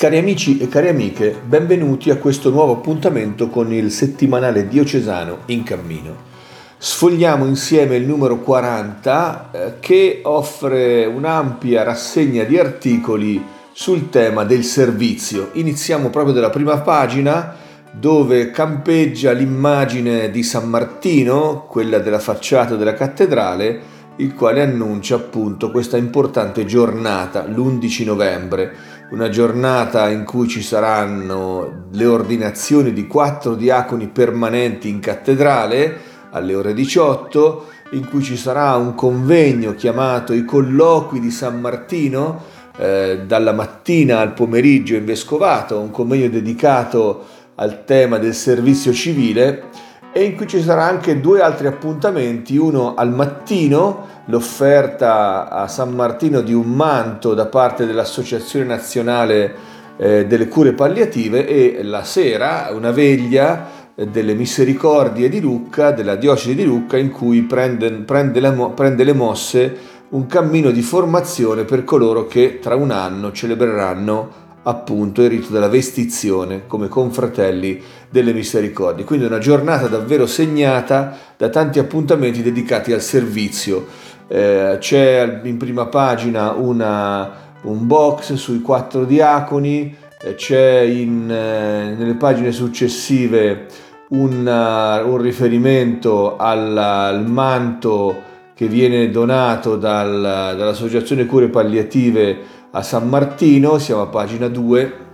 Cari amici e cari amiche, benvenuti a questo nuovo appuntamento con il settimanale diocesano in cammino. Sfogliamo insieme il numero 40 eh, che offre un'ampia rassegna di articoli sul tema del servizio. Iniziamo proprio dalla prima pagina dove campeggia l'immagine di San Martino, quella della facciata della cattedrale, il quale annuncia appunto questa importante giornata, l'11 novembre una giornata in cui ci saranno le ordinazioni di quattro diaconi permanenti in cattedrale alle ore 18, in cui ci sarà un convegno chiamato i colloqui di San Martino, eh, dalla mattina al pomeriggio in Vescovato, un convegno dedicato al tema del servizio civile e in cui ci sarà anche due altri appuntamenti, uno al mattino, l'offerta a San Martino di un manto da parte dell'Associazione Nazionale eh, delle Cure Palliative e la sera una veglia eh, delle Misericordie di Lucca, della diocesi di Lucca, in cui prende, prende, la, prende le mosse un cammino di formazione per coloro che tra un anno celebreranno appunto il rito della vestizione come confratelli delle misericordie. Quindi una giornata davvero segnata da tanti appuntamenti dedicati al servizio. Eh, c'è in prima pagina una, un box sui quattro diaconi, eh, c'è in, eh, nelle pagine successive un, uh, un riferimento al, al, manto che viene donato dal, dall'Associazione Cure Palliative a San Martino, siamo a pagina 2.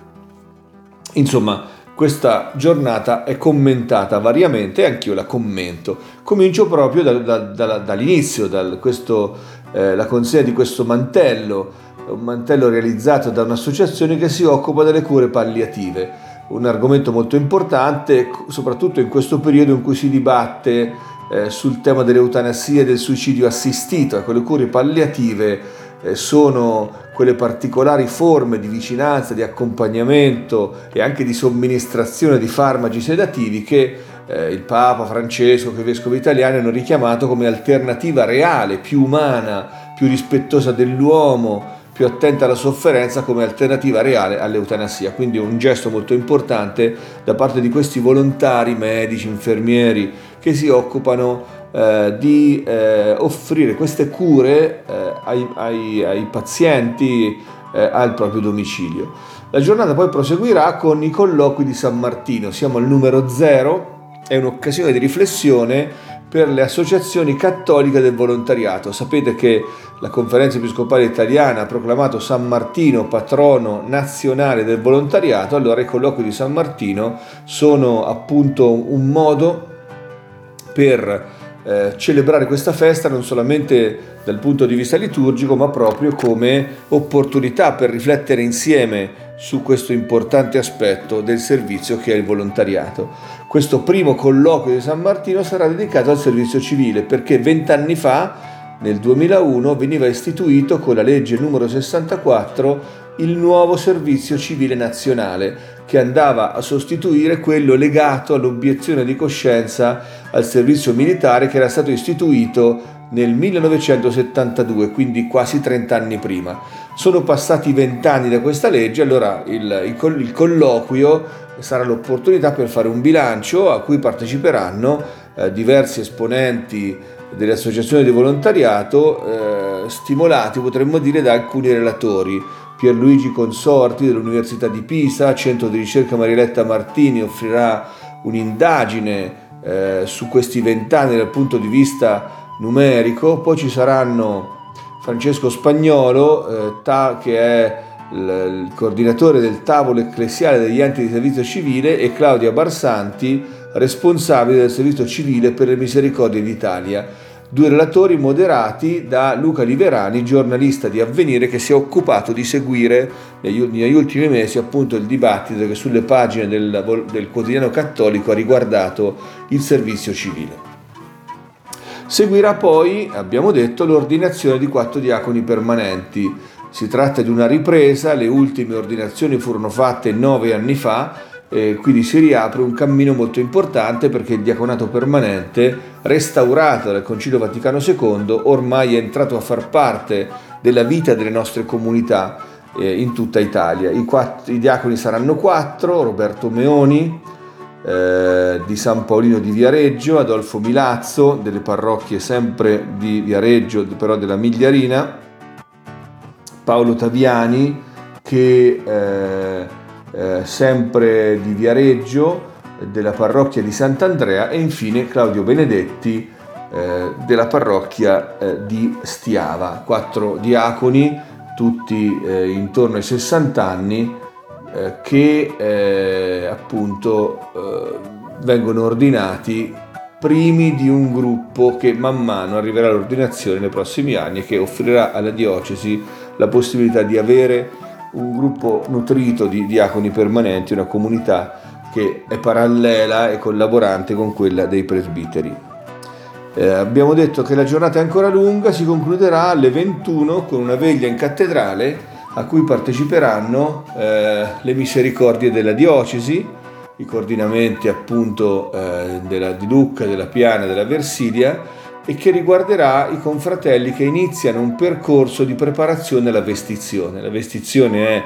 Insomma, questa giornata è commentata variamente e anch'io la commento. Comincio proprio da, da, da, dall'inizio, dal questo, eh, la consegna di questo mantello, un mantello realizzato da un'associazione che si occupa delle cure palliative, un argomento molto importante, soprattutto in questo periodo in cui si dibatte eh, sul tema dell'eutanasia e del suicidio assistito, ecco, le cure palliative eh, sono quelle particolari forme di vicinanza, di accompagnamento e anche di somministrazione di farmaci sedativi che eh, il Papa Francesco, che vescovi italiani hanno richiamato come alternativa reale, più umana, più rispettosa dell'uomo, più attenta alla sofferenza come alternativa reale all'eutanasia. Quindi un gesto molto importante da parte di questi volontari, medici, infermieri che si occupano eh, di eh, offrire queste cure eh, ai, ai, ai, pazienti eh, al proprio domicilio. La giornata poi proseguirà con i colloqui di San Martino, siamo al numero 0, è un'occasione di riflessione per le associazioni cattoliche del volontariato. Sapete che la Conferenza Episcopale Italiana ha proclamato San Martino patrono nazionale del volontariato, allora i colloqui di San Martino sono appunto un modo per eh, celebrare questa festa non solamente dal punto di vista liturgico, ma proprio come opportunità per riflettere insieme su questo importante aspetto del servizio che è il volontariato. Questo primo colloquio di San Martino sarà dedicato al servizio civile perché vent'anni fa, nel 2001, veniva istituito con la legge numero 64 il nuovo servizio civile nazionale che andava a sostituire quello legato all'obiezione di coscienza al servizio militare che era stato istituito nel 1972, quindi quasi 30 anni prima. Sono passati 20 anni da questa legge, allora il, il, il colloquio sarà l'opportunità per fare un bilancio a cui parteciperanno eh, diversi esponenti delle associazioni di volontariato, eh, stimolati potremmo dire da alcuni relatori Pierluigi Consorti dell'Università di Pisa, Centro di ricerca Marieletta Martini offrirà un'indagine eh, su questi vent'anni dal punto di vista numerico, poi ci saranno Francesco Spagnolo eh, ta, che è il, coordinatore del tavolo ecclesiale degli enti di servizio civile e Claudia Barsanti, responsabile del servizio civile per le misericordie d'Italia. Due relatori moderati da Luca Liverani, giornalista di Avvenire che si è occupato di seguire negli, ultimi mesi appunto il dibattito che sulle pagine del, del quotidiano cattolico ha riguardato il servizio civile. Seguirà poi, abbiamo detto, l'ordinazione di quattro diaconi permanenti. Si tratta di una ripresa, le ultime ordinazioni furono fatte nove anni fa, eh, quindi si riapre un cammino molto importante perché il diaconato permanente, restaurato dal Concilio Vaticano II, ormai è entrato a far parte della vita delle nostre comunità eh, in tutta Italia. I, quattro, I, diaconi saranno quattro, Roberto Meoni, eh, di San Paolino di Viareggio, Adolfo Milazzo, delle parrocchie sempre di Viareggio, però della Migliarina, Paolo Taviani, che eh, eh, sempre di Viareggio, della parrocchia di Sant'Andrea e infine Claudio Benedetti eh, della parrocchia eh, di Stiava, quattro diaconi, tutti eh, intorno ai 60 anni, eh, che eh, appunto eh, vengono ordinati primi di un gruppo che man mano arriverà all'ordinazione nei prossimi anni e che offrirà alla diocesi la possibilità di avere un gruppo nutrito di diaconi permanenti, una comunità che è parallela e collaborante con quella dei presbiteri. Eh, abbiamo detto che la giornata è ancora lunga, si concluderà alle 21 con una veglia in cattedrale a cui parteciperanno eh, le misericordie della diocesi, i coordinamenti appunto eh, della, di Lucca, della Piana e della Versilia e che riguarderà i confratelli che iniziano un percorso di preparazione alla vestizione. La vestizione è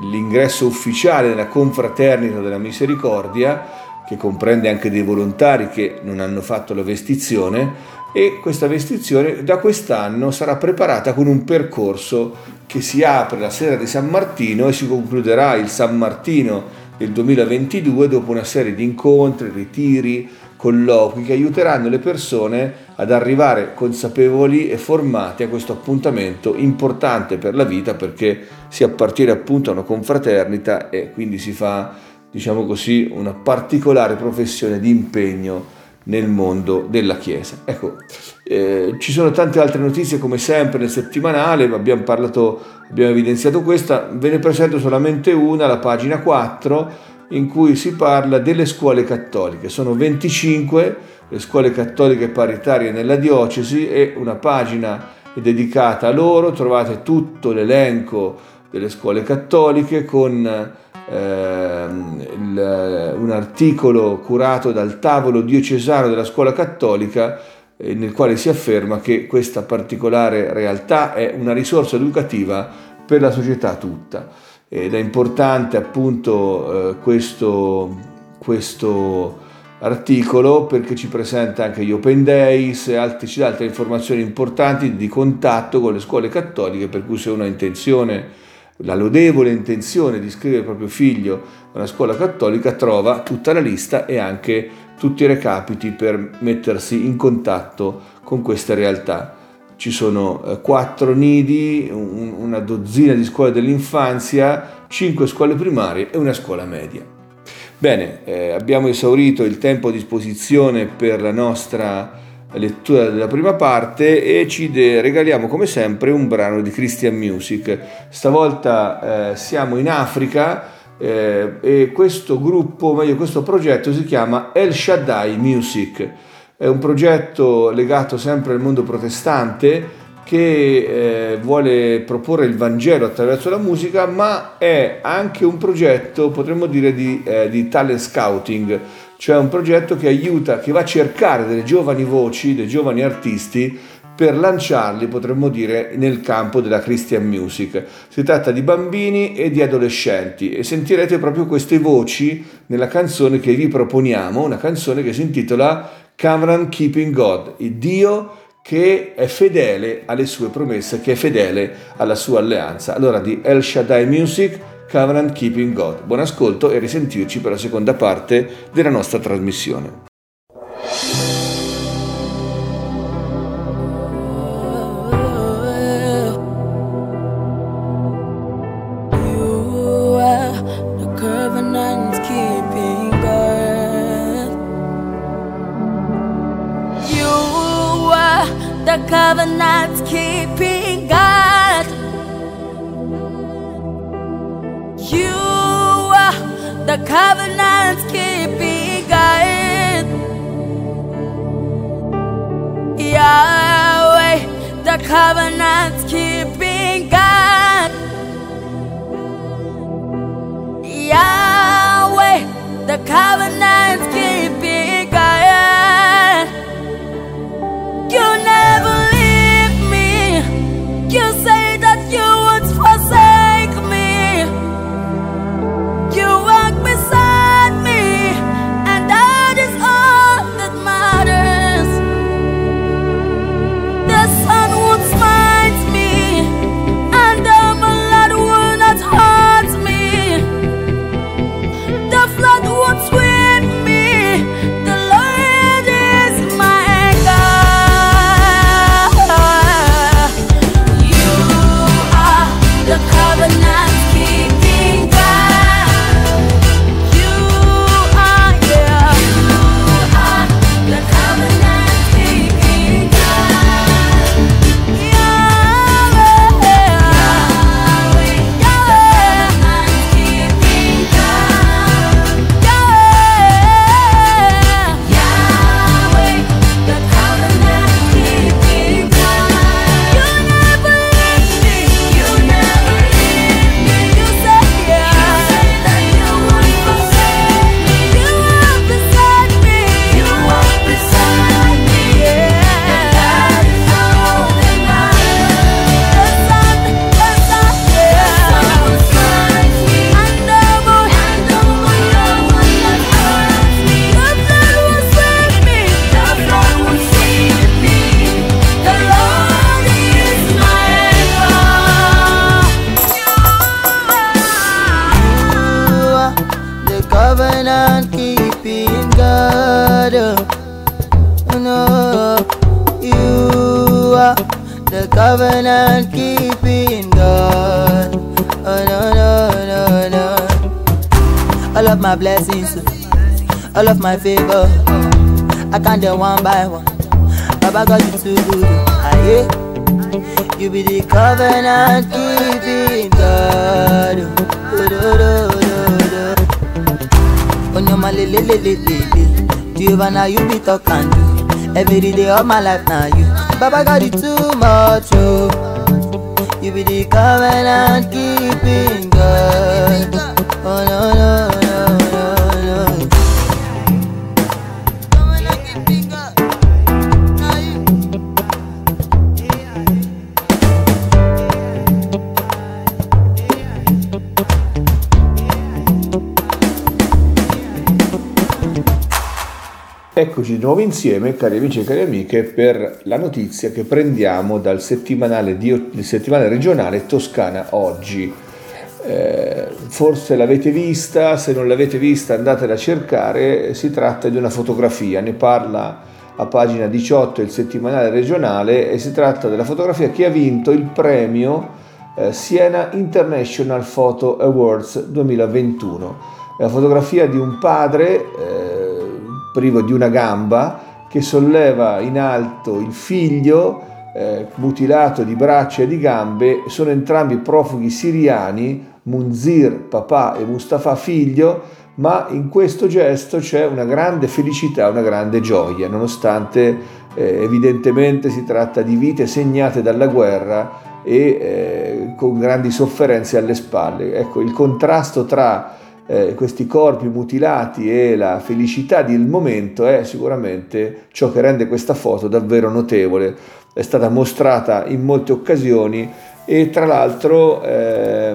l'ingresso ufficiale nella confraternita della misericordia che comprende anche dei volontari che non hanno fatto la vestizione e questa vestizione da quest'anno sarà preparata con un percorso che si apre la sera di San Martino e si concluderà il San Martino del 2022 dopo una serie di incontri, ritiri, colloqui che aiuteranno le persone ad arrivare consapevoli e formati a questo appuntamento importante per la vita perché si appartiene appunto a una confraternita e quindi si fa, diciamo così, una particolare professione di impegno nel mondo della Chiesa. Ecco, eh, ci sono tante altre notizie come sempre nel settimanale, abbiamo parlato, abbiamo evidenziato questa, ve ne presento solamente una, la pagina 4, in cui si parla delle scuole cattoliche. Sono 25 le scuole cattoliche paritarie nella diocesi e una pagina dedicata a loro, trovate tutto l'elenco delle scuole cattoliche con Ehm, il, un articolo curato dal tavolo diocesano della scuola cattolica eh, nel quale si afferma che questa particolare realtà è una risorsa educativa per la società tutta. Ed è importante appunto eh, questo, questo articolo perché ci presenta anche gli Open Days e altri, ci dà altre informazioni importanti di contatto con le scuole cattoliche per cui se uno ha intenzione la lodevole intenzione di iscrivere il proprio figlio a una scuola cattolica trova tutta la lista e anche tutti i recapiti per mettersi in contatto con queste realtà. Ci sono eh, quattro nidi, una dozzina di scuole dell'infanzia, cinque scuole primarie e una scuola media. Bene, eh, abbiamo esaurito il tempo a disposizione per la nostra lettura della prima parte e ci regaliamo come sempre un brano di Christian Music. Stavolta eh, siamo in Africa eh, e questo gruppo, meglio questo progetto si chiama El Shaddai Music. È un progetto legato sempre al mondo protestante che eh, vuole proporre il Vangelo attraverso la musica, ma è anche un progetto, potremmo dire, di, eh, di talent scouting, cioè un progetto che aiuta, che va a cercare delle giovani voci, dei giovani artisti per lanciarli, potremmo dire, nel campo della Christian music. Si tratta di bambini e di adolescenti e sentirete proprio queste voci nella canzone che vi proponiamo, una canzone che si intitola Cameron Keeping God, il Dio che è fedele alle sue promesse, che è fedele alla sua alleanza. Allora di El Shaddai Music Covenant Keeping God. Buon ascolto e risentirci per la seconda parte della nostra trasmissione. Covenant keeping God. You are the covenant keeping God. Yahweh, the covenant keeping God. Yahweh, the covenant All of my blessings, all of my favor, I count them one by one. Baba God you too good. Aye. You be the covenant keeping God. Oh, do, do, do, do. On your ma le le le le le le. Jehovah now you be talk and do. Every day of my life now you. Baba God you too much oh. You be the covenant keeping Eccoci di nuovo insieme, cari amici e cari amiche, per la notizia che prendiamo dal settimanale, di- settimanale regionale Toscana Oggi. Eh, forse l'avete vista, se non l'avete vista andatela a cercare, si tratta di una fotografia, ne parla a pagina 18 il settimanale regionale e si tratta della fotografia che ha vinto il premio eh, Siena International Photo Awards 2021. È la fotografia di un padre eh, privo di una gamba che solleva in alto il figlio eh, mutilato di braccia e di gambe, sono entrambi profughi siriani, Munzir papà e Mustafa figlio, ma in questo gesto c'è una grande felicità, una grande gioia, nonostante eh, evidentemente si tratta di vite segnate dalla guerra e eh, con grandi sofferenze alle spalle. Ecco, il contrasto tra eh, questi corpi mutilati e la felicità del momento è sicuramente ciò che rende questa foto davvero notevole. È stata mostrata in molte occasioni e tra l'altro eh,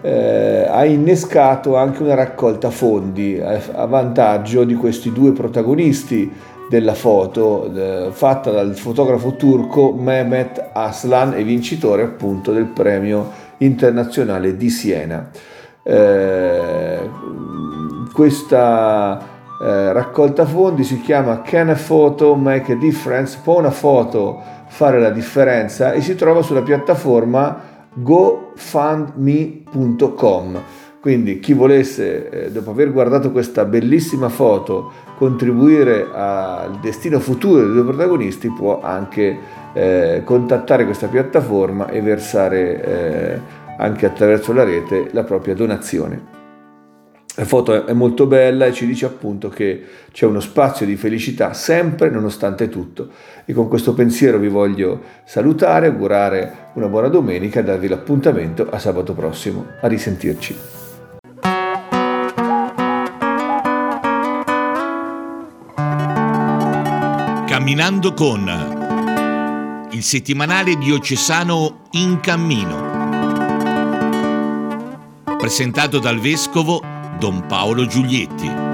eh, ha innescato anche una raccolta fondi a vantaggio di questi due protagonisti della foto eh, fatta dal fotografo turco Mehmet Aslan e vincitore appunto del premio internazionale di Siena. Eh, questa eh, raccolta fondi si chiama Can a Photo Make a Difference? Può una foto fare la differenza? E si trova sulla piattaforma gofundme.com. Quindi chi volesse, eh, dopo aver guardato questa bellissima foto, contribuire al destino futuro dei due protagonisti, può anche eh, contattare questa piattaforma e versare anche attraverso la rete la propria donazione. La foto è molto bella e ci dice appunto che c'è uno spazio di felicità sempre nonostante tutto. E con questo pensiero vi voglio salutare, augurare una buona domenica e darvi l'appuntamento a sabato prossimo. A risentirci. Camminando con il settimanale diocesano In Cammino. Presentato dal vescovo Don Paolo Giulietti.